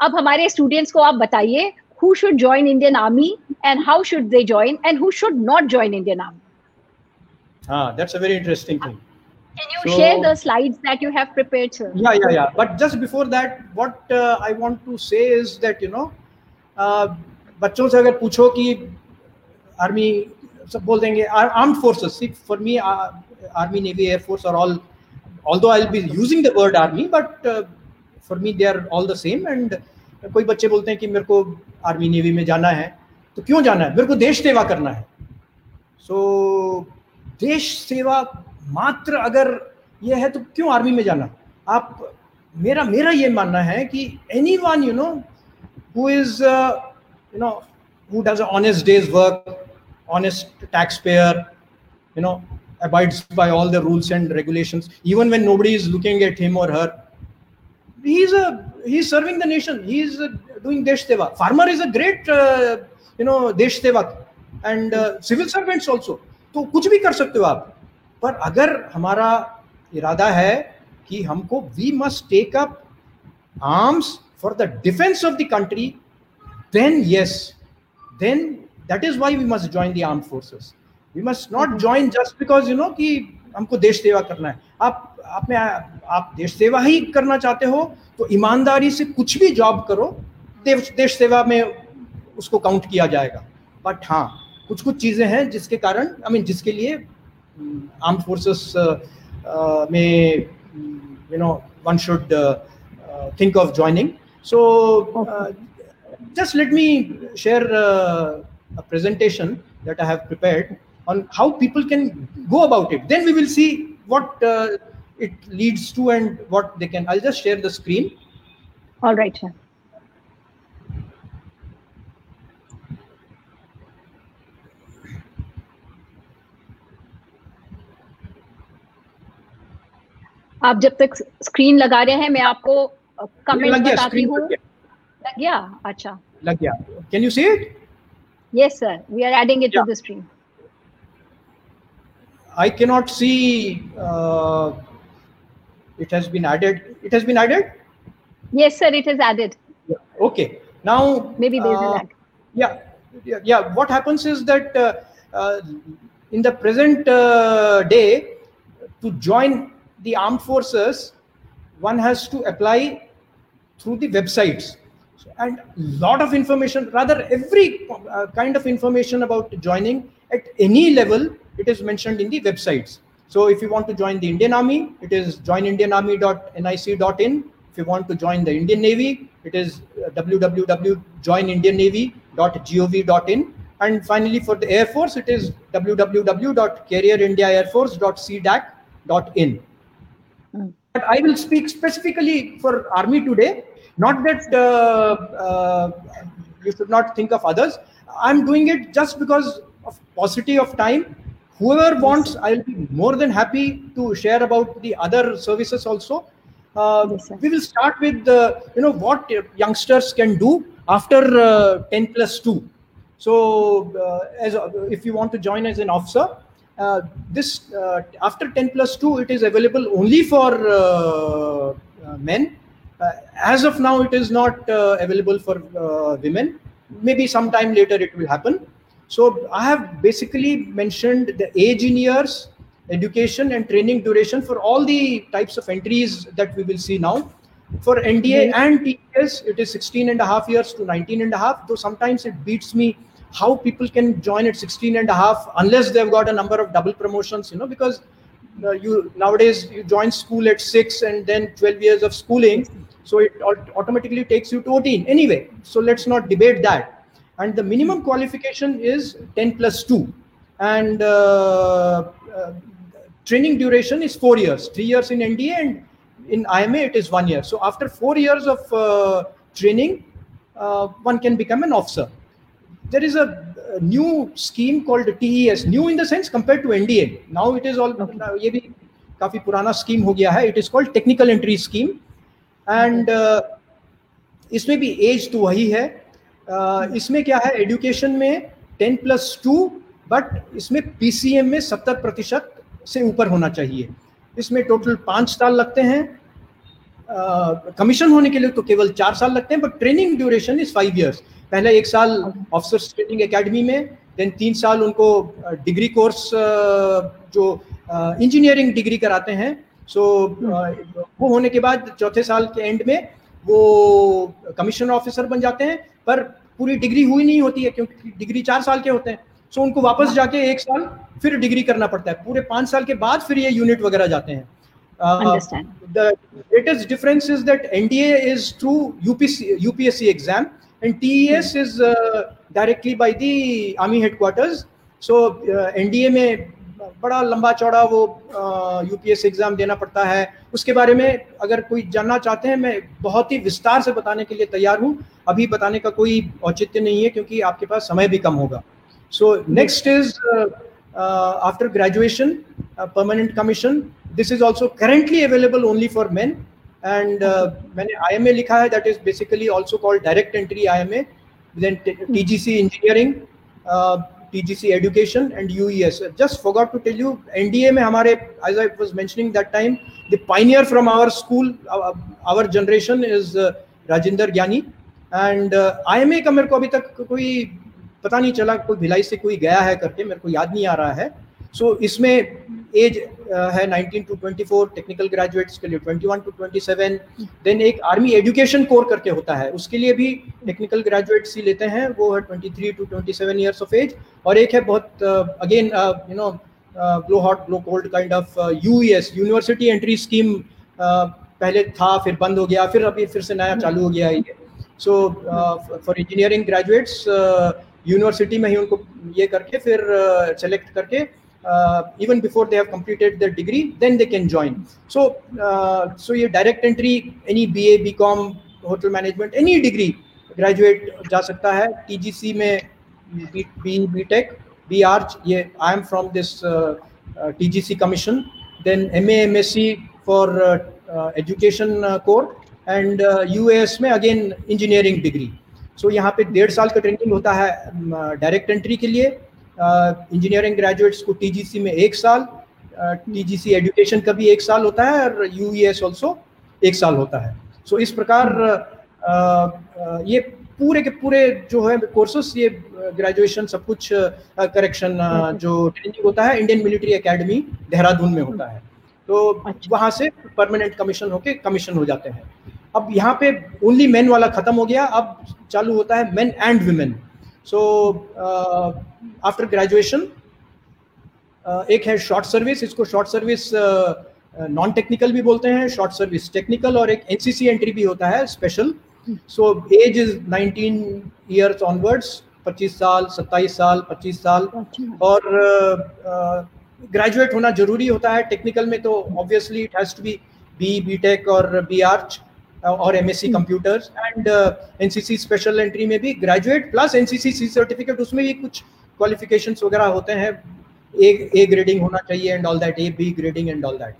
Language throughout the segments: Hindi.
अब हमारे स्टूडेंट्स को आप बताइए who should join Indian army and how should they join and who should not join Indian army हाँ that's a very interesting thing can you share the slides that you have prepared sir yeah yeah yeah but just before that what I want to say is that you know बच्चों से अगर पूछो कि आर्मी सब बोल देंगे armed forces for me army navy air force are all although I will be using the word army but for me they are all the same and कोई बच्चे बोलते हैं कि मेरे को आर्मी नेवी में जाना है तो क्यों जाना है? मेरे को देश सेवा करना है। सो so, देश सेवा मात्र अगर ये है तो क्यों आर्मी में जाना? आप मेरा मेरा ये मानना है कि anyone you know who is you know who does honest day's work honest taxpayer you know abides by all the rules and regulations even when nobody is looking at him or her he's a he's serving the nation. He's doing desh seva. Farmer is a great uh, you know desh seva. And uh, civil servants also. तो कुछ भी कर सकते हो आप। पर अगर हमारा इरादा है कि हमको we must take up arms for the defence of the country then yes then that is why we must join the arm forces we must not join just because you know कि हमको देश सेवा करना है। आप आप में आप देश सेवा ही करना चाहते हो तो ईमानदारी से कुछ भी जॉब करो देश देश सेवा में उसको काउंट किया जाएगा। बट हाँ कुछ कुछ चीज़ें हैं जिसके कारण आई मीन जिसके लिए आर्म फोर्सेस में you know one should think of joining so me share uh, a presentation that I have prepared. on how people can go about it. Then we will see what uh, it leads to and what they can. I'll just share the screen. All right. Sir. आप जब तक स्क्रीन लगा रहे हैं मैं आपको कमेंट बताती हूँ लग गया अच्छा लग गया can you see it yes sir we are adding it yeah. to the stream i cannot see uh, it has been added. It has been added? Yes sir it is added. Yeah. okay. Now maybe there's uh, a lag. yeah, yeah yeah. What happens is that uh, uh in the present uh, day to join the armed forces, one has to apply through the websites. And a lot of information, rather every uh, kind of information about joining at any level, it is mentioned in the websites. So if you want to join the Indian Army, it is joinindianarmy.nic.in. If you want to join the Indian Navy, it is www.joinindiannavy.gov.in. And finally, for the Air Force, it is www.careerindiaairforce.cdac.in. But I will speak specifically for army today. Not that uh, uh, you should not think of others. I'm doing it just because of paucity of time. Whoever wants, I'll be more than happy to share about the other services also. Uh, yes, we will start with the, you know what youngsters can do after uh, 10 plus 2 so uh, as if you want to join as an officer uh, this uh, after 10 plus 2 it is available only for uh, men. As of now it is not available for women. Maybe sometime later it will happen so i have basically mentioned the age in years education and training duration for all the types of entries that we will see now. For nda mm-hmm. and ts it is 16 and a half years to 19 and a half though sometimes it beats me how people can join at 16 and a half unless they've got a number of double promotions you know because uh, you nowadays you join school at 6 and then 12 years of schooling so it automatically takes you to 14 anyway so let's not debate that and the minimum qualification is 10 plus 2 and uh, uh, training duration is 4 years 3 years in nda and in ima it is 1 year so after 4 years of uh, training uh, one can become an officer there is a, a new scheme called TES, new in the sense compared to NDA. Now it is all ये भी काफी पुराना स्कीम हो गया है it is called technical entry scheme and इसमें भी एज तो वही है uh, इसमें क्या है एडुकेशन में टेन प्लस टू बट इसमें पीसीएम में सत्तर प्रतिशत से ऊपर होना चाहिए। इसमें टोटल पाँच साल लगते हैं। कमीशन होने के लिए तो केवल चार साल लगते हैं but training duration is five years पहले एक साल ऑफिसर्स ट्रेनिंग एकेडमी में देन तीन साल उनको डिग्री कोर्स जो इंजीनियरिंग डिग्री कराते हैं। सो so, वो होने के बाद चौथे साल के एंड में वो कमीशन ऑफिसर बन जाते हैं। पर पूरी डिग्री हुई नहीं होती है क्योंकि डिग्री चार साल के होते हैं। सो उनको वापस हाँ। जाके एक साल फिर डिग्री करना पड़ता है। पूरे पाँच साल के बाद फिर ये यूनिट वगैरह जाते हैं। The greatest difference is is directly by the army headquarters so NDA में बड़ा लंबा चौड़ा वो यूपीएस एग्ज़ाम देना पड़ता है। उसके बारे में अगर कोई जानना चाहते हैं मैं बहुत ही विस्तार से बताने के लिए तैयार हूँ। अभी बताने का कोई औचित्य नहीं है क्योंकि आपके पास समय भी कम होगा। So next is after graduation permanent commission is also currently available only for men. And uh, मैंने IMA लिखा है that is basically called direct entry IMA then TGC engineering uh, TGC education and UES just forgot to tell you NDA में हमारे as I was mentioning that time the pioneer from our school our, our generation is uh, Rajinder Gyani and uh, IMA का मेरे को अभी तक कोई पता नहीं चला कोई भिलाई से कोई गया है करके मेरे को याद नहीं आ रहा है सो so, इसमें एज uh, है 19 टू 24 टेक्निकल ग्रेजुएट्स के लिए 21 टू 27 देन एक आर्मी एजुकेशन कोर करके होता है। उसके लिए भी टेक्निकल ग्रेजुएट्स ही लेते हैं। वो है 23 टू 27 इयर्स ऑफ़ एज और एक है बहुत again you know blow hot blow cold kind of US university entry scheme पहले था फिर बंद हो गया फिर अभी फिर से नया चालू हो गया ये। So for engineering graduates university में ही उनको ये करके फिर सेलेक्ट uh, करके uh, even before they have completed their degree then they can join so uh, so your direct entry any ba bcom hotel management any degree graduate जा सकता है tgc में b btech b arch ये i am from this uh, uh, tgc commission then ma msc for uh, uh, education uh, core and uh, us में again engineering degree so यहाँ पे डेढ़ साल का ट्रेनिंग होता है डायरेक्ट एंट्री के लिए इंजीनियरिंग ग्रेजुएट्स को टीजीसी में एक साल टीजीसी एजुकेशन का भी एक साल होता है और यूईएस ऑल्सो एक साल होता है। सो so, इस प्रकार ये पूरे के पूरे जो है कोर्सेस ये ग्रेजुएशन सब कुछ करेक्शन जो ट्रेनिंग होता है इंडियन मिलिट्री एकेडमी देहरादून में होता है। तो अच्छा। वहाँ से परमानेंट कमीशन होके कमीशन हो जाते हैं। अब यहाँ पे ओनली मेन वाला खत्म हो गया। अब चालू होता है men and women so after graduation एक है शॉर्ट सर्विस इसको शॉर्ट सर्विस नॉन टेक्निकल भी बोलते हैं शॉर्ट सर्विस टेक्निकल और एक एनसीसी एंट्री भी होता है special so age is 19 years onwards 25 साल 27 साल 25 साल. और ग्रेजुएट uh, uh, होना ज़रूरी होता है टेक्निकल में तो obviously it has to be B B tech और बी आर्च और MSc computers and NCC special entry में भी graduate plus NCC C certificate उसमें भी कुछ क्वालिफिकेशन वगैरह होते हैं। ए ए ग्रेडिंग होना चाहिए and all that A B grading and all that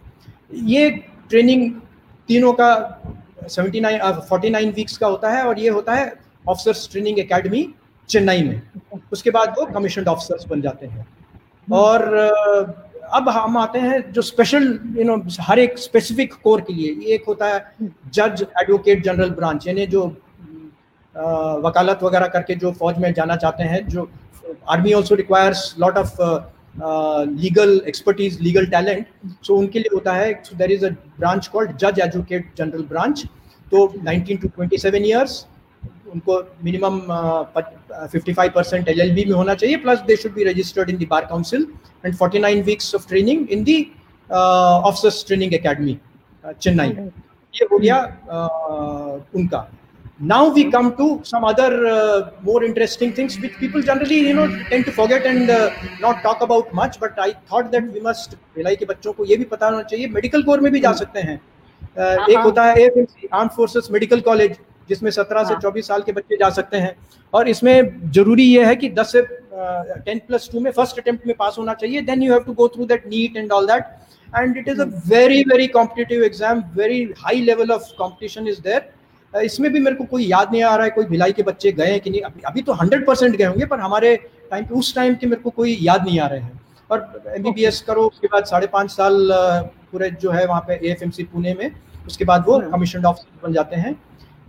ये ट्रेनिंग तीनों का seventy nine forty nine weeks का होता है और ये होता है ऑफिसर्स ट्रेनिंग एकेडमी चेन्नई में। उसके बाद वो कमीशन ऑफिसर्स बन जाते हैं। और अब हम आते हैं जो स्पेशल यू नो हर एक स्पेसिफिक कोर के लिए। एक होता है जज एडवोकेट जनरल ब्रांच यानी जो आ, वकालत वगैरह करके जो फौज में जाना चाहते हैं जो army also requires lot of legal expertise legal talent so उनके लिए होता है there is a branch called जज एडवोकेट जनरल ब्रांच तो 19 टू 27 ईयर्स उनको minimum fifty five percent L में होना चाहिए plus they should be registered in the bar council and forty nine weeks of training in the officers training academy Chennai ये हो गया uh, उनका। Now we come to some other uh, more interesting things which people generally you know tend to forget and uh, not talk about much but i thought that we must Bhilai के बच्चों को ये भी पता होना चाहिए मेडिकल कोर में भी जा सकते हैं। Uh, एक होता है AFMC arm forces medical college जिसमें सत्रह से हाँ। चौबीस साल के बच्चे जा सकते हैं। और इसमें ज़रूरी यह है कि दस से टेंथ प्लस टू में फ़र्स्ट अटेम्प्ट में पास होना चाहिए। Then you have to go through that NEET and all that and it is a very very competitive exam very high level of competition is there इसमें भी मेरे को कोई याद नहीं आ रहा है कोई भिलाई के बच्चे गए हैं कि नहीं। अभी अभी तो हंड्रेड परसेंट गए होंगे पर हमारे टाइम पे उस टाइम के मेरे को कोई याद नहीं आ रहे हैं। और एम बी बी एस करो उसके बाद साढ़े पाँच साल पूरे जो है वहाँ पे A F M C Pune में उसके बाद वो कमीशन ऑफिसर बन जाते हैं।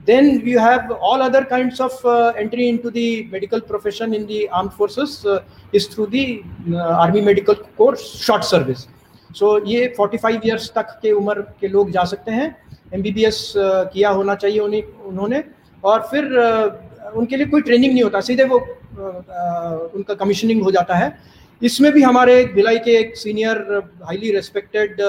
Then you have all other kinds of uh, entry into the medical profession in the armed forces uh, is through the uh, army medical corps short service so ये 45 years तक के उम्र के लोग जा सकते हैं एम uh, किया होना चाहिए उन्हें उन्होंने और फिर uh, उनके लिए कोई ट्रेनिंग नहीं होता सीधे वो uh, उनका कमीशनिंग हो जाता है इसमें भी हमारे भिलाई के एक senior highly respected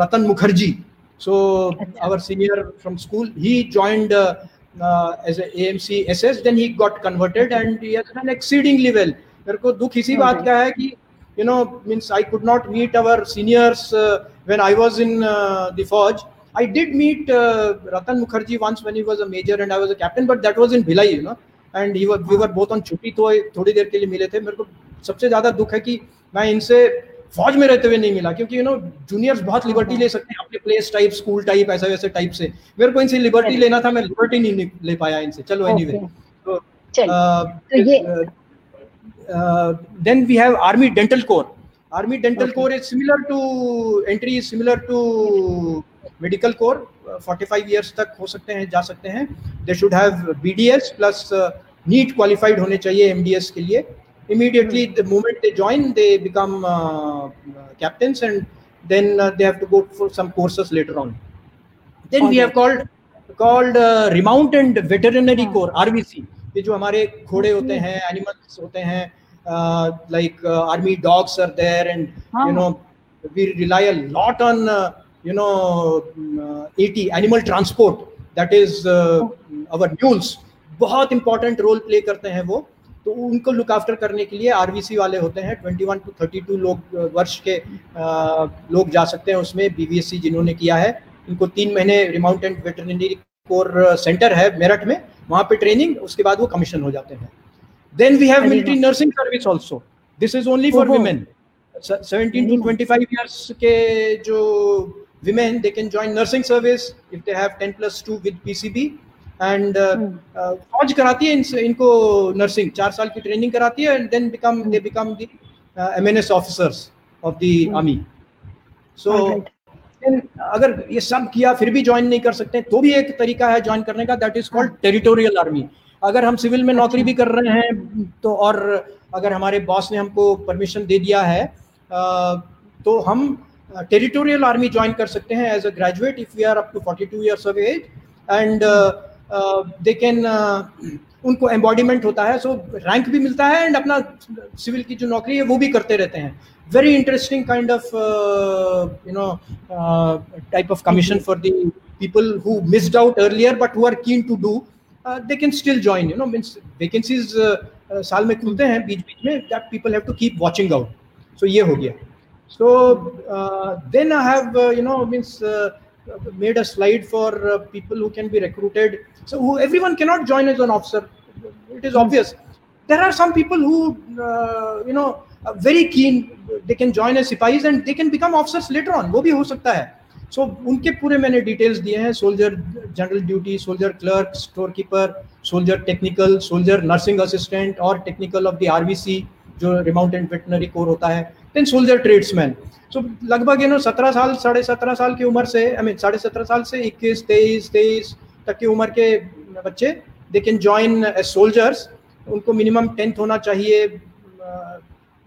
Ratan Mukherjee So our senior from school, he joined uh, uh, as a AMC SS, then he got converted and he has done exceedingly well. मेरे को दुख इसी बात का है कि you know means I could not meet our seniors uh, when I was in uh, the forge. I did meet uh, Ratan Mukherjee once when he was a major and I was a captain, but that was in Bhilai, you know. And he was, we were both on छुट्टी तो थोड़ी देर के लिए मिले थे मेरे को सबसे ज़्यादा दुख है कि मैं इनसे फौज में रहते हुए नहीं मिला क्योंकि यू नो जूनियर्स बहुत लिबर्टी ले सकते हैं अपने प्लेस टाइप स्कूल टाइप ऐसा वैसे टाइप से। मेरे को इनसे लिबर्टी लेना था मैं लिबर्टी नहीं ले पाया इनसे। चलो anyway then we have army dental corps army dental corps is similar to entry is similar to medical corps 45 years तक हो सकते हैं जा सकते हैं। They should have BDS plus NEET qualified होने चाहिए एमडीएस के लिए। immediately the moment they join they become uh, captains and then uh, they have to go for some courses later on then okay. we have called called uh, remount and veterinary corps rvc ये जो हमारे घोड़े होते हैं एनिमल्स होते हैं like army dogs are there and you know we rely a lot on you know AT animal transport that is our mules बहुत इंपॉर्टेंट रोल प्ले करते हैं वो तो उनको लुक आफ्टर करने के लिए आरवीसी वाले होते हैं 21 टू 32 लोग वर्ष के आ, लोग जा सकते हैं उसमें बीवीएससी जिन्होंने किया है। इनको तीन महीने remount and veterinary corps centre है मेरठ में वहाँ पे ट्रेनिंग उसके बाद वो कमीशन हो जाते हैं। Then we have military nursing service also this is only for women 17 to 25 years के जो women they can join nursing service if they have 10 plus 2 with pcb and फौज कराती है इनको नर्सिंग चार साल की ट्रेनिंग कराती है and then become they become the MNS officers of the army so अगर ये सब किया फिर भी ज्वाइन नहीं कर सकते तो भी एक तरीका है ज्वाइन करने का that is called territorial army अगर हम सिविल में नौकरी भी कर रहे हैं तो और अगर हमारे बॉस ने हमको परमिशन दे दिया है तो हम टेरिटोरियल आर्मी ज्वाइन कर सकते हैं age a graduate if we are up to 42 years of age and Uh, they can uh, उनको एम्बॉडीमेंट होता है सो रैंक भी मिलता है एंड अपना सिविल की जो नौकरी है, वो भी करते रहते हैं। Very interesting kind of you know type of commission for the people who missed out earlier but who keen to do they can still join you know means vacancies साल में खुलते हैं, बीच बीच में that people have to keep watching out so ये हो गया। So then I have you know means made a slide for uh, people who can be recruited. So who, everyone cannot join as an officer. It is obvious. There are some people who, uh, you know, are very keen. They can join as sipahis and they can become officers later on. वो भी हो सकता है. So उनके पूरे मैंने डिटेल्स दिए हैं soldier general duty soldier clerk store keeper soldier technical soldier nursing assistant और टेक्निकल ऑफ़ द आरवीसी जो रिमाउंट एंड वेटनरी कोर होता है देन सोल्जर ट्रेड्समैन सो लगभग यू नो सत्रह साल साढ़े सत्रह साल की उम्र से आई मीन साढ़े सत्रह साल से इक्कीस तेईस तेईस तक की उम्र के बच्चे they can join as soldiers उनको मिनिमम टेंथ होना चाहिए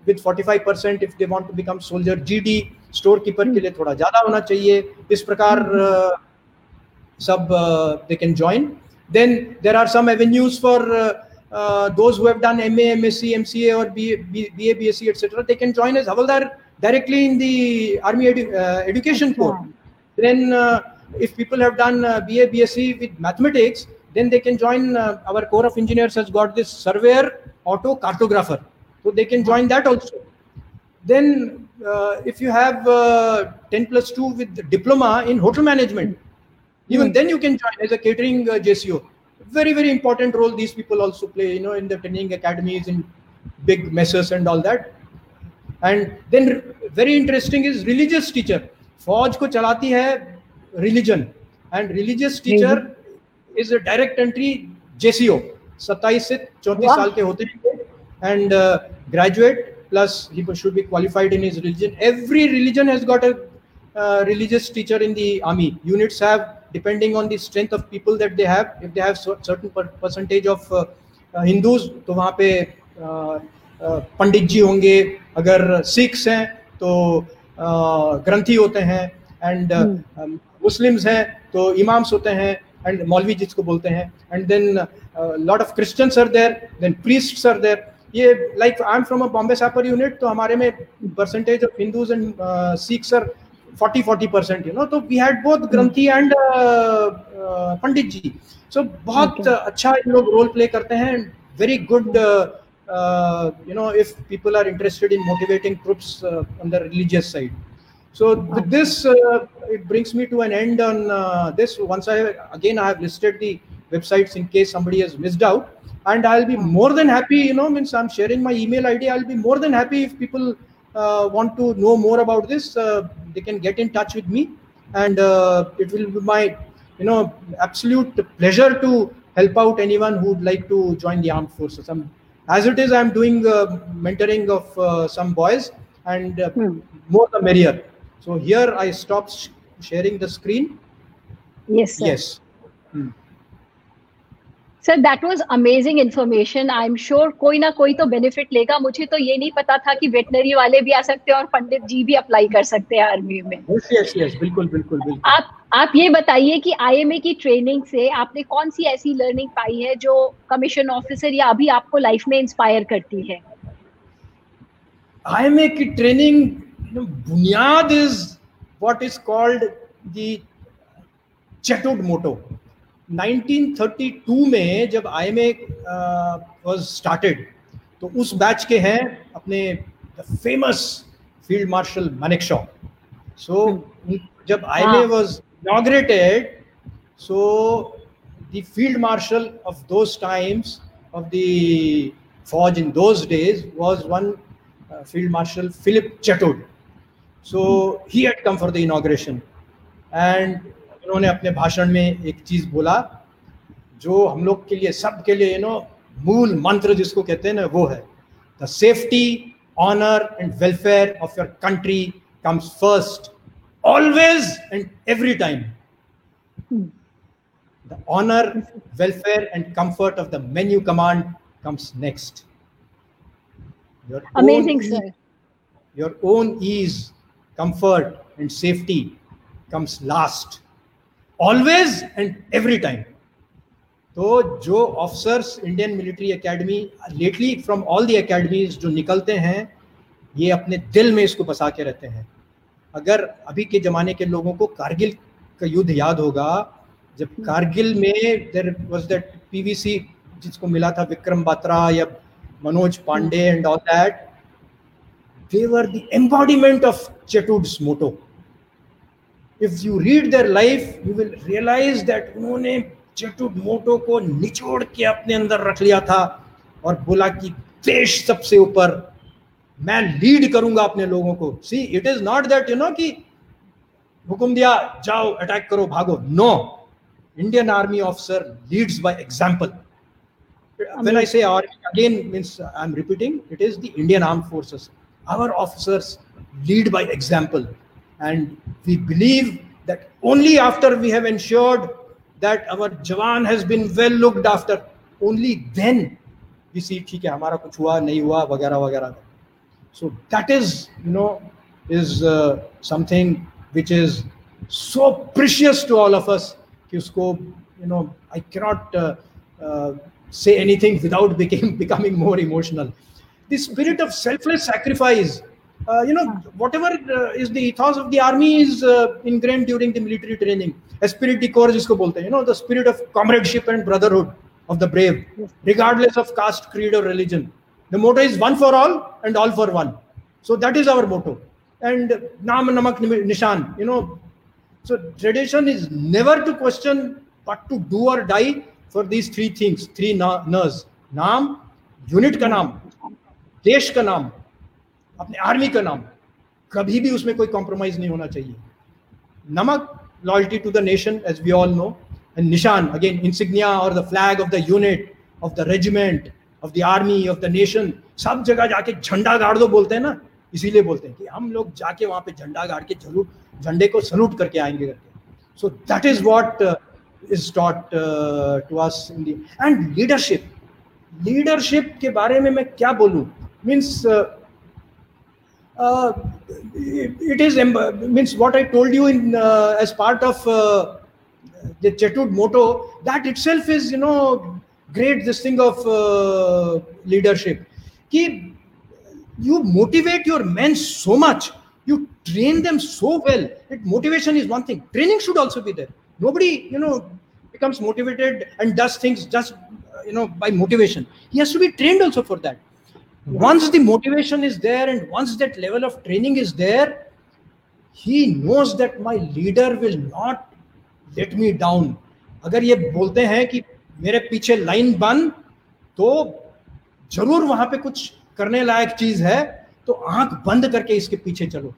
with forty five percent if they want to become soldier GD store keeper के लिए थोड़ा ज़्यादा होना चाहिए। इस प्रकार uh, सब they can join then there are some avenues for those who have done MA, MSc, MCA, or BA, BSc, etc., they can join as Havaldar directly in the army edu- uh, education corps then uh, if people have done uh, ba bsc with mathematics then they can join uh, our corps of engineers has got this surveyor auto cartographer so they can join that also then uh, if you have uh, 10 plus 2 with diploma in hotel management even mm. then you can join as a catering jco very very important role these people also play you know in the training academies in big messes and all that and then very interesting is religious teacher फौज को चलाती है religion and religious teacher is direct entry JCO सत्ताईस से चौंतीस साल के होते हैं and graduate plus he should be qualified in his religion every religion has got a uh, religious teacher in the army units have depending on the strength of people that they have if they have certain percentage of uh, uh, hindus तो वहाँ पे uh, uh, पंडित जी होंगे। अगर सिख्स हैं तो ग्रंथी होते हैं एंड मुस्लिम्स हैं तो इमाम्स होते हैं एंड मौलवी जिसको बोलते हैं। And then lot of Christians are there then priests are there ये like I am from a Bombay sapper unit तो हमारे में percentage of Hindus and Sikhs are 40 40 percent you know तो we had both granthi and pandit ji so बहुत okay. अच्छा इन लोग रोल प्ले करते हैं very good you know if people are interested in motivating troops on the religious side So with this, uh, it brings me to an end on uh, this. Once I again I have listed the websites in case somebody has missed out, and I'll be more than happy. You know, means I'm sharing my email ID. I'll be more than happy if people uh, want to know more about this. Uh, they can get in touch with me, and uh, it will be my you know absolute pleasure to help out anyone who would like to join the armed forces. I'm, as it is, I'm doing uh, mentoring of uh, some boys, and uh, hmm. more the merrier. So here I stop sh- sharing the screen. Yes. Sir. Yes. Hmm. Sir that was amazing information I am sure कोई ना कोई तो बेनिफिट लेगा। मुझे तो ये नहीं पता था कि वेटनरी वाले भी आ सकते हैं और पंडित जी भी अप्लाई कर सकते हैं आर्मी में। Yes, yes, yes, बिल्कुल बिल्कुल बिल्कुल। आप आप ये बताइए कि आईएमए की ट्रेनिंग से आपने कौन सी ऐसी लर्निंग पाई है जो कमीशन ऑफिसर या अभी आपको लाइफ में इंस्पायर करती है? आईएमए की ट्रेनिंग बुनियाद is what is called the Chetwode motto 1932 में जब आई एम वाज स्टार्टेड तो उस बैच के हैं अपने famous field marshal Manekshaw so जब IMA was inaugurated so the field marshal of those times of the फौज in those days was one field marshal Philip Chetwode so he had come for the inauguration and उन्होंने अपने भाषण में एक चीज़ बोला जो हम लोग के लिए सब के लिए यू नो मूल मंत्र जिसको कहते हैं ना वो है the safety honour and welfare of your country comes first always and every time the honour welfare and comfort of the men you command comes next Amazing, sir. Your own ease, comfort, and safety comes last. Always and every time तो जो officers Indian military academy lately from all the academies जो निकलते हैं, ये अपने दिल में इसको बसा के रहते हैं। अगर अभी के ज़माने के लोगों को कारगिल का युद्ध याद होगा, जब कारगिल में देर वॉज़ दैट पीवीसी जिसको मिला था विक्रम बात्रा या Manoj Pande and all that they were the embodiment of Chetwode's motto if you read their life you will realise that उन्होंने चटुट मोटो को निचोड़ के अपने अंदर रख लिया था और बोला कि देश सबसे ऊपर, मैं लीड करूँगा अपने लोगों को। See it is not that you know कि हुक्म दिया, जाओ अटैक करो, भागो। No Indian army officer leads by example when i say army, again, means i'm repeating, it is the indian armed forces. Our officers lead by example. And we believe that only after we have ensured that our Jawan has been well looked after, only then we see ठीक है हमारा कुछ हुआ नहीं हुआ वगैरह वगैरह so that is you know is uh, something which is so precious to all of us कि उसको you know I cannot uh, uh, say anything without became, becoming more emotional the spirit of selfless sacrifice uh, you know whatever uh, is the ethos of the army is uh, ingrained during the military training. Spirit core jisko you know the spirit of comradeship and brotherhood of the brave regardless of caste creed or religion. The motto is one for all and all for one. So that is our motto. And naam, namak nishan you know. So tradition is never to question but to do or die for these three things. Three nas naam unit ka naam. Desh ka naam. अपने आर्मी का नाम, कभी भी उसमें कोई कॉम्प्रोमाइज नहीं होना चाहिए। नमक loyalty to the nation as we all know and निशान अगेन इंसिग्निया और the flag of the unit of the regiment of the army of the nation सब जगह जाके झंडा गाड़ दो बोलते हैं ना, इसीलिए बोलते हैं कि हम लोग जाके वहाँ पे झंडा गाड़ के ज़रूर, झंडे को सल्यूट करके आएँगे करके। So that is what is taught to us and leadership leadership के बारे में मैं क्या बोलूँ? Means it is means what I told you in uh, as part of uh, the Chetud motto that itself is you know great this thing of uh, leadership. Ki you motivate your men so much, you train them so well. It motivation is one thing. Training should also be there. Nobody you know becomes motivated and does things just you know by motivation. He has to be trained also for that. Once the motivation is there and once that level of training is there, he knows that my leader will not let me down. अगर ये बोलते हैं कि मेरे पीछे लाइन बन तो ज़रूर वहाँ पे कुछ करने लायक चीज़ है तो आँख बंद करके इसके पीछे चलो।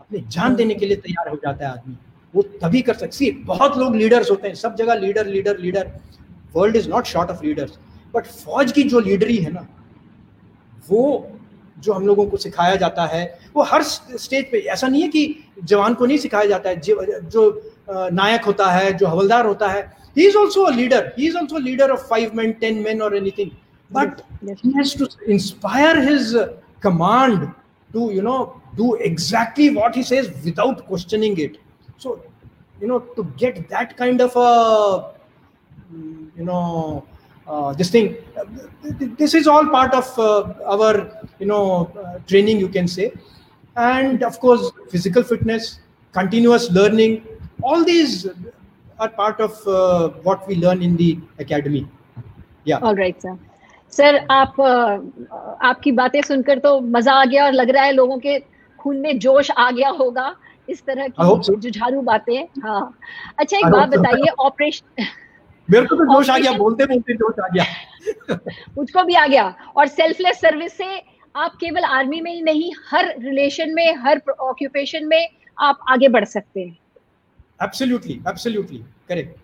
अपने जान देने के लिए तैयार हो जाता है आदमी। वो तभी कर सकती बहुत लोग लीडर्स होते हैं सब जगह leader leader leader world is not short of leaders but फौज की जो लीडरी है ना वो जो हम लोगों को सिखाया जाता है वो हर स्टेज पे ऐसा नहीं है कि जवान को नहीं सिखाया जाता है जो नायक होता है जो हवलदार होता है he is also leader he is also leader of five man ten man और anything but to inspire his command to you know do exactly what he says without questioning it so you know to get that kind of you know this thing this is all part of uh, our you know uh, training you can say and of course physical fitness continuous learning all these are part of uh, what we learn in the academy. Yeah. All right, sir. Sir आप uh, आपकी बातें सुनकर तो मज़ा आ गया और लग रहा है लोगों के खून में जोश आ गया होगा इस तरह की जुझारू बातें हाँ अच्छा एक बात बताइए ऑपरेशन मेरे को तो जोश आ गया बोलते बोलते जोश आ गया। मुझको भी आ गया। और सेल्फलेस सर्विस से आप केवल आर्मी में ही नहीं हर रिलेशन में हर ऑक्यूपेशन में आप आगे बढ़ सकते हैं। Absolutely absolutely correct.